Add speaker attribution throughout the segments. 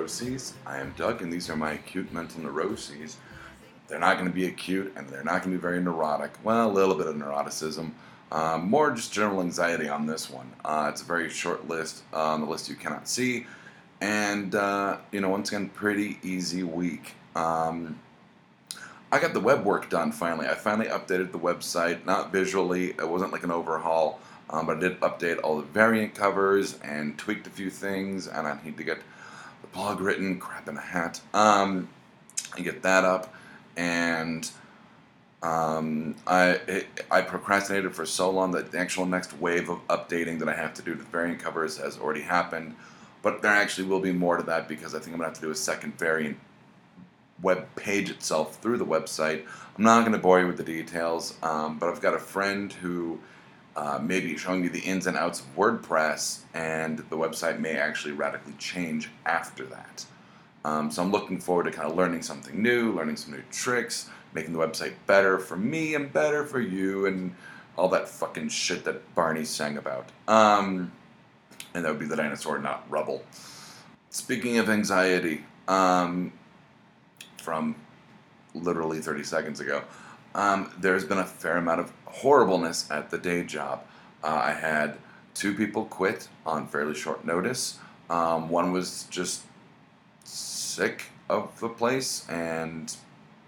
Speaker 1: Neuroses. I am Doug and these are my acute mental neuroses. They're not going to be acute and they're not going to be very neurotic. Well, a little bit of neuroticism. Um, more just general anxiety on this one. Uh, it's a very short list on the list you cannot see. And, uh, you know, once again, pretty easy week. Um, I got the web work done finally. I finally updated the website, not visually, it wasn't like an overhaul. Um, but I did update all the variant covers and tweaked a few things, and I need to get blog written. Crap in a hat. Um, I get that up, and um, I it, I procrastinated for so long that the actual next wave of updating that I have to do to the variant covers has already happened. But there actually will be more to that because I think I'm gonna have to do a second variant web page itself through the website. I'm not going to bore you with the details, um, but I've got a friend who uh, may be showing you the ins and outs of WordPress, and the website may actually radically change after that. Um, so I'm looking forward to kind of learning something new, learning some new tricks, making the website better for me and better for you, and all that fucking shit that Barney sang about. Um, and that would be the dinosaur, not rubble. Speaking of anxiety, um, from literally 30 seconds ago, um, there's been a fair amount of horribleness at the day job. Uh, I had two people quit on fairly short notice. Um, one was just sick of the place and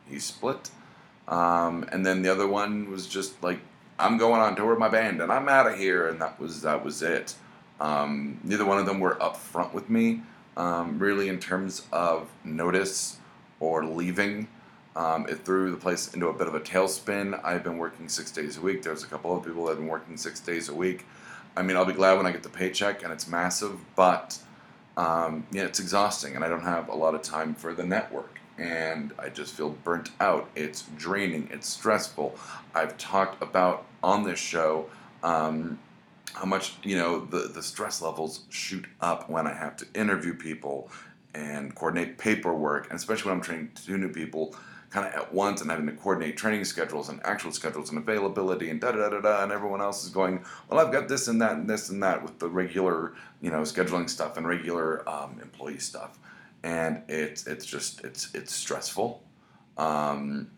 Speaker 1: he split. Um, and then the other one was just like, I'm going on tour with my band and I'm out of here, and that was that was it. Um, neither one of them were upfront with me, um, really, in terms of notice or leaving. Um, it threw the place into a bit of a tailspin. I've been working six days a week. There's a couple of people that have been working six days a week. I mean, I'll be glad when I get the paycheck and it's massive, but um, yeah, it's exhausting, and I don't have a lot of time for the network. And I just feel burnt out. It's draining. It's stressful. I've talked about on this show um, how much you know the the stress levels shoot up when I have to interview people and coordinate paperwork, and especially when I'm training two new people kind of at once and having to coordinate training schedules and actual schedules and availability and da da da da and everyone else is going well I've got this and that and this and that with the regular you know scheduling stuff and regular um, employee stuff. And it's it's just it's it's stressful. Um,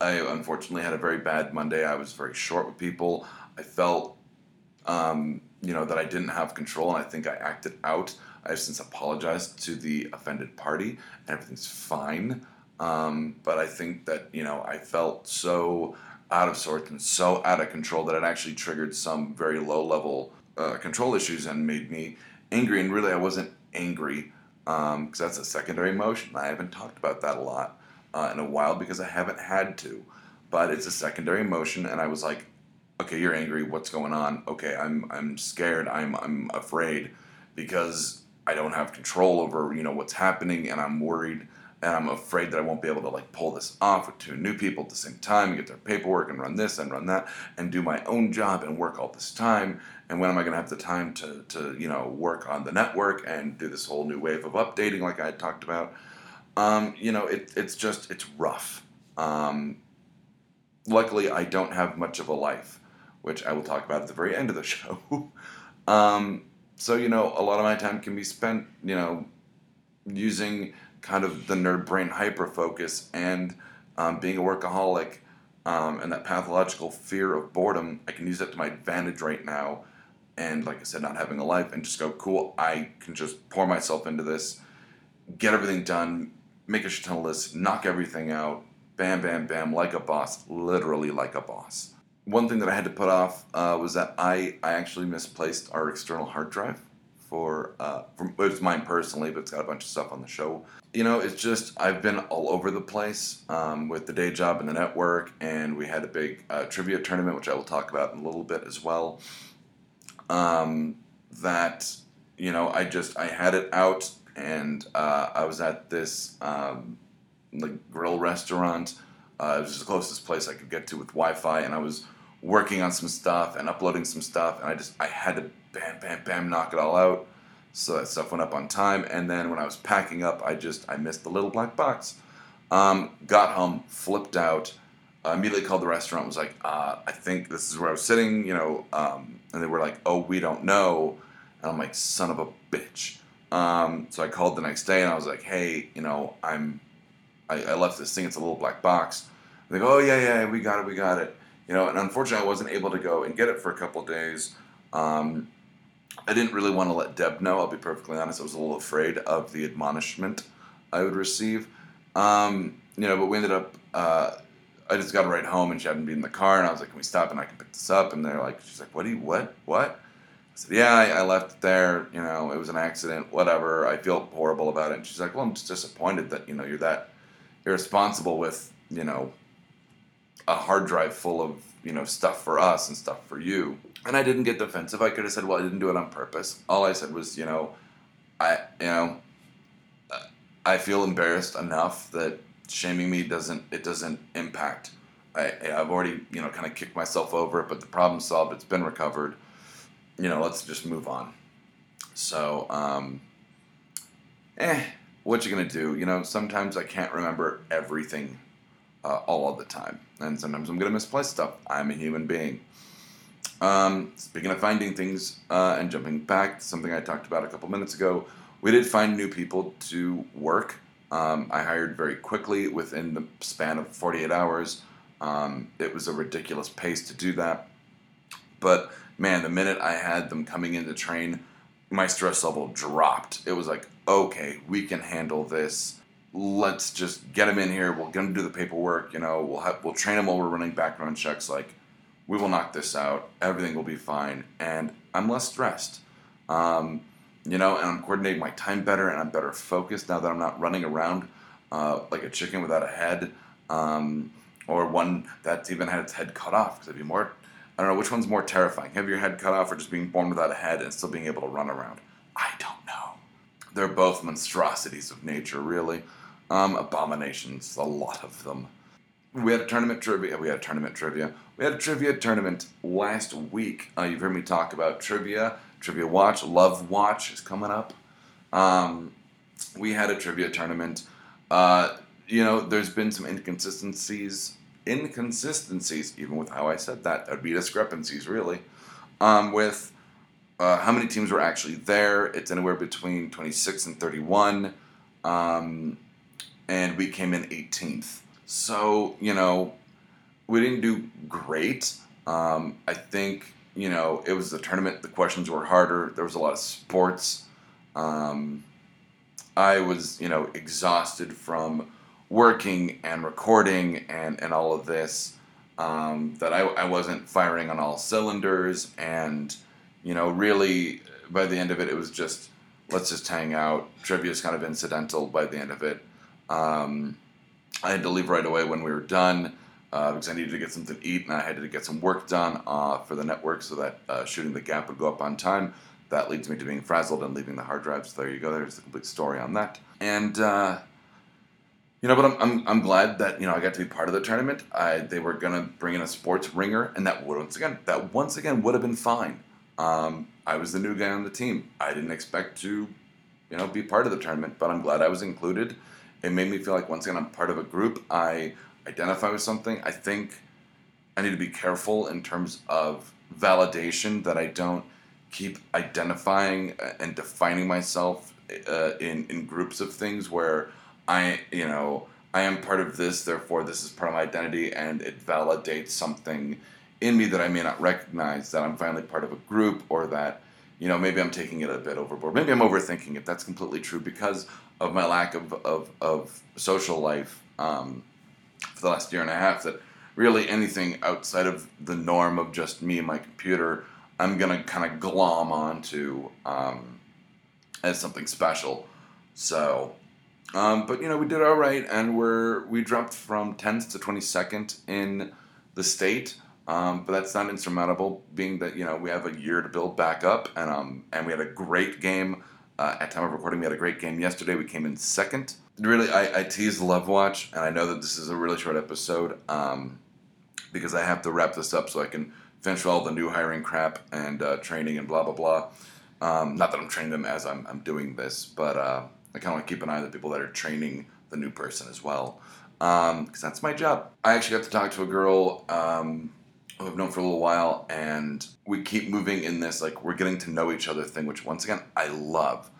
Speaker 1: I unfortunately had a very bad Monday. I was very short with people. I felt um, you know that I didn't have control and I think I acted out. I've since apologized to the offended party. And everything's fine um, but I think that you know I felt so out of sorts and so out of control that it actually triggered some very low level uh, control issues and made me angry. And really, I wasn't angry because um, that's a secondary emotion. I haven't talked about that a lot uh, in a while because I haven't had to. But it's a secondary emotion, and I was like, "Okay, you're angry. What's going on? Okay, I'm I'm scared. I'm I'm afraid because I don't have control over you know what's happening, and I'm worried." And I'm afraid that I won't be able to like pull this off with two new people at the same time and get their paperwork and run this and run that and do my own job and work all this time. And when am I going to have the time to, to you know work on the network and do this whole new wave of updating like I had talked about? Um, you know, it, it's just it's rough. Um, luckily, I don't have much of a life, which I will talk about at the very end of the show. um, so you know, a lot of my time can be spent you know using kind of the nerd brain hyper focus and um, being a workaholic um, and that pathological fear of boredom, I can use that to my advantage right now. And like I said, not having a life and just go, cool, I can just pour myself into this, get everything done, make a shit ton of lists, knock everything out, bam, bam, bam, like a boss, literally like a boss. One thing that I had to put off uh, was that I, I actually misplaced our external hard drive for, uh, for it's mine personally, but it's got a bunch of stuff on the show you know, it's just I've been all over the place um, with the day job and the network, and we had a big uh, trivia tournament, which I will talk about in a little bit as well. Um, that you know, I just I had it out, and uh, I was at this um, like grill restaurant. Uh, it was the closest place I could get to with Wi-Fi, and I was working on some stuff and uploading some stuff, and I just I had to bam, bam, bam, knock it all out. So that stuff went up on time. And then when I was packing up, I just I missed the little black box. Um, got home, flipped out. Uh, immediately called the restaurant. Was like, uh, I think this is where I was sitting. You know, um, and they were like, Oh, we don't know. And I'm like, son of a bitch. Um, so I called the next day and I was like, hey, you know, I'm, I, I left this thing. It's a little black box. They go, oh yeah, yeah, we got it, we got it. You know, and unfortunately, I wasn't able to go and get it for a couple days. Um, I didn't really want to let Deb know. I'll be perfectly honest. I was a little afraid of the admonishment I would receive. Um, you know, but we ended up. Uh, I just got ride home, and she hadn't been in the car, and I was like, "Can we stop and I can pick this up?" And they're like, "She's like, what do you what what?" I said, "Yeah, I, I left it there. You know, it was an accident. Whatever. I feel horrible about it." And she's like, "Well, I'm just disappointed that you know you're that irresponsible with you know a hard drive full of you know stuff for us and stuff for you." And I didn't get defensive. I could have said, "Well, I didn't do it on purpose." All I said was, you know, I you know I feel embarrassed enough that shaming me doesn't it doesn't impact. I, I've already you know kind of kicked myself over it, but the problem's solved. It's been recovered. You know, let's just move on. So, um, eh, what you gonna do? You know, sometimes I can't remember everything uh, all of the time, and sometimes I'm gonna misplace stuff. I'm a human being. Um, speaking of finding things uh, and jumping back, something I talked about a couple minutes ago, we did find new people to work. Um, I hired very quickly within the span of 48 hours. Um, it was a ridiculous pace to do that. But man, the minute I had them coming in to train, my stress level dropped. It was like, okay, we can handle this. Let's just get them in here. We'll get them to do the paperwork. You know, we'll have, we'll train them while we're running background checks. Like, we will knock this out. Everything will be fine, and I'm less stressed. Um, you know, and I'm coordinating my time better, and I'm better focused now that I'm not running around uh, like a chicken without a head, um, or one that's even had its head cut off. Because it'd be more, I don't know which one's more terrifying: have your head cut off, or just being born without a head and still being able to run around. I don't know. They're both monstrosities of nature, really. Um, abominations, a lot of them. We had a tournament trivia. We had a tournament trivia. We had a trivia tournament last week. Uh, you've heard me talk about trivia, trivia watch, love watch is coming up. Um, we had a trivia tournament. Uh, you know, there's been some inconsistencies, inconsistencies, even with how I said that. There'd be discrepancies, really, um, with uh, how many teams were actually there. It's anywhere between 26 and 31, um, and we came in 18th. So, you know, we didn't do great. Um, I think, you know, it was the tournament. The questions were harder. There was a lot of sports. Um, I was, you know, exhausted from working and recording and, and all of this. Um, that I, I wasn't firing on all cylinders. And, you know, really, by the end of it, it was just, let's just hang out. Trivia is kind of incidental by the end of it. Um, I had to leave right away when we were done uh, because I needed to get something to eat and I had to get some work done uh, for the network so that uh, shooting the gap would go up on time. That leads me to being frazzled and leaving the hard drives. There you go. There's the complete story on that. And uh, you know, but I'm, I'm, I'm glad that you know I got to be part of the tournament. I, they were gonna bring in a sports ringer, and that would once again that once again would have been fine. Um, I was the new guy on the team. I didn't expect to, you know, be part of the tournament, but I'm glad I was included it made me feel like once again I'm part of a group. I identify with something. I think I need to be careful in terms of validation that I don't keep identifying and defining myself uh, in in groups of things where I you know I am part of this, therefore this is part of my identity, and it validates something in me that I may not recognize that I'm finally part of a group or that you know maybe I'm taking it a bit overboard. Maybe I'm overthinking it. That's completely true because of my lack of, of, of social life um, for the last year and a half that really anything outside of the norm of just me and my computer, I'm gonna kind of glom onto um, as something special. So, um, but you know, we did all right, and we're we dropped from 10th to 22nd in the state. Um, but that's not insurmountable, being that you know we have a year to build back up, and um, and we had a great game uh, at time of recording, we had a great game yesterday. We came in second. Really, I, I teased Love Watch, and I know that this is a really short episode um, because I have to wrap this up so I can finish all the new hiring crap and uh, training and blah blah blah. Um, not that I'm training them as I'm, I'm doing this, but uh, I kind of want to keep an eye on the people that are training the new person as well, because um, that's my job. I actually got to talk to a girl um, who I've known for a little while, and we keep moving in this like we're getting to know each other thing, which once again I love.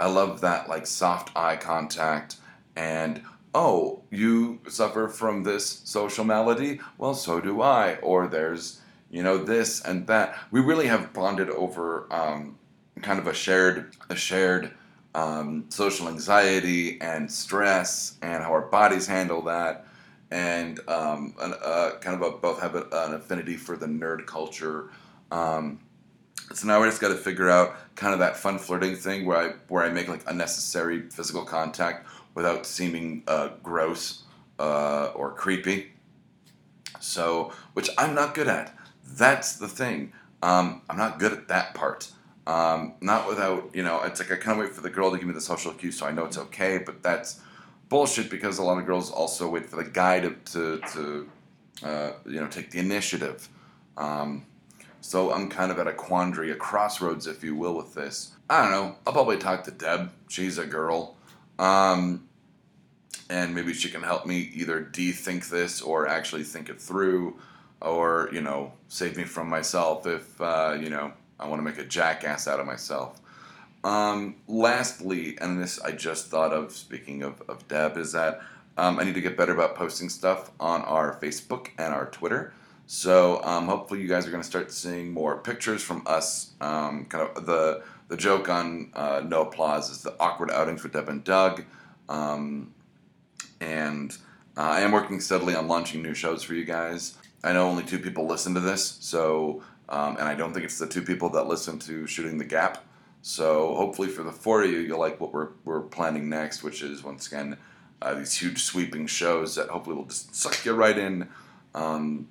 Speaker 1: I love that like soft eye contact and oh, you suffer from this social malady? Well, so do I. Or there's you know this and that. We really have bonded over um, kind of a shared a shared um, social anxiety and stress and how our bodies handle that and um, an, uh, kind of a, both have a, an affinity for the nerd culture. Um, so now we just got to figure out kind of that fun flirting thing where I where I make like unnecessary physical contact without seeming uh, gross uh, or creepy. So, which I'm not good at. That's the thing. Um, I'm not good at that part. Um, not without, you know, it's like I kind of wait for the girl to give me the social cue so I know it's okay, but that's bullshit because a lot of girls also wait for the guy to, to, to uh, you know, take the initiative. Um, so I'm kind of at a quandary, a crossroads, if you will, with this. I don't know. I'll probably talk to Deb. She's a girl. Um, and maybe she can help me either de-think this or actually think it through or, you know, save me from myself if, uh, you know, I want to make a jackass out of myself. Um, lastly, and this I just thought of, speaking of, of Deb, is that um, I need to get better about posting stuff on our Facebook and our Twitter. So um, hopefully you guys are going to start seeing more pictures from us. Um, kind of the the joke on uh, No Applause is the awkward outings with Deb and Doug. Um, and uh, I am working steadily on launching new shows for you guys. I know only two people listen to this, so um, and I don't think it's the two people that listen to Shooting the Gap. So hopefully for the four of you, you'll like what we're, we're planning next, which is once again uh, these huge sweeping shows that hopefully will just suck you right in, um,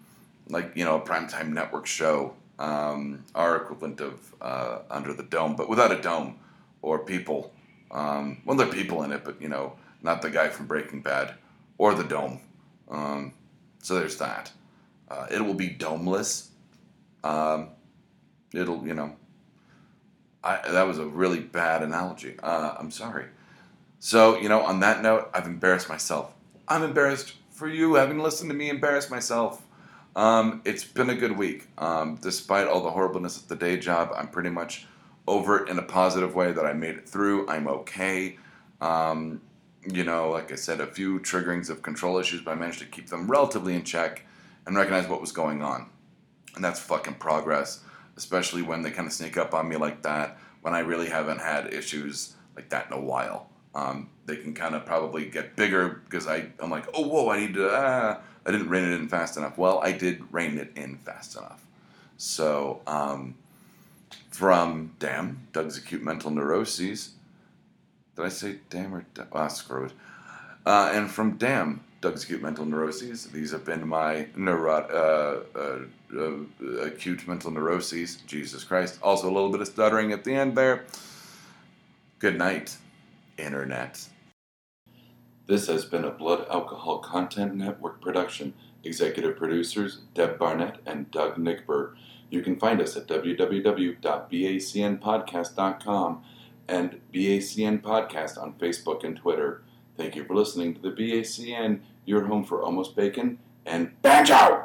Speaker 1: like you know a primetime network show, um, our equivalent of uh, Under the Dome, but without a dome or people. Um, well, there are people in it, but you know not the guy from Breaking Bad or the Dome. Um, so there's that. Uh, it will be domeless um, it'll, you know, I, that was a really bad analogy. Uh, I'm sorry. So, you know, on that note, I've embarrassed myself. I'm embarrassed for you having listened to me embarrass myself. Um, it's been a good week. Um, despite all the horribleness of the day job, I'm pretty much over it in a positive way that I made it through. I'm okay. Um, you know, like I said, a few triggerings of control issues, but I managed to keep them relatively in check and recognize what was going on and that's fucking progress. Especially when they kind of sneak up on me like that. When I really haven't had issues like that in a while. Um, they can kind of probably get bigger because I I'm like oh whoa I need to ah I didn't rein it in fast enough. Well I did rein it in fast enough. So um, from damn Doug's acute mental neuroses. Did I say damn or ah screw it? Uh, and from damn Doug's acute mental neuroses. These have been my neuro- uh, uh, uh, acute mental neuroses. Jesus Christ. Also, a little bit of stuttering at the end there. Good night, Internet. This has been a Blood Alcohol Content Network production. Executive producers Deb Barnett and Doug Nickberg. You can find us at www.bacnpodcast.com and BACN Podcast on Facebook and Twitter. Thank you for listening to the BACN, your home for almost bacon and banjo!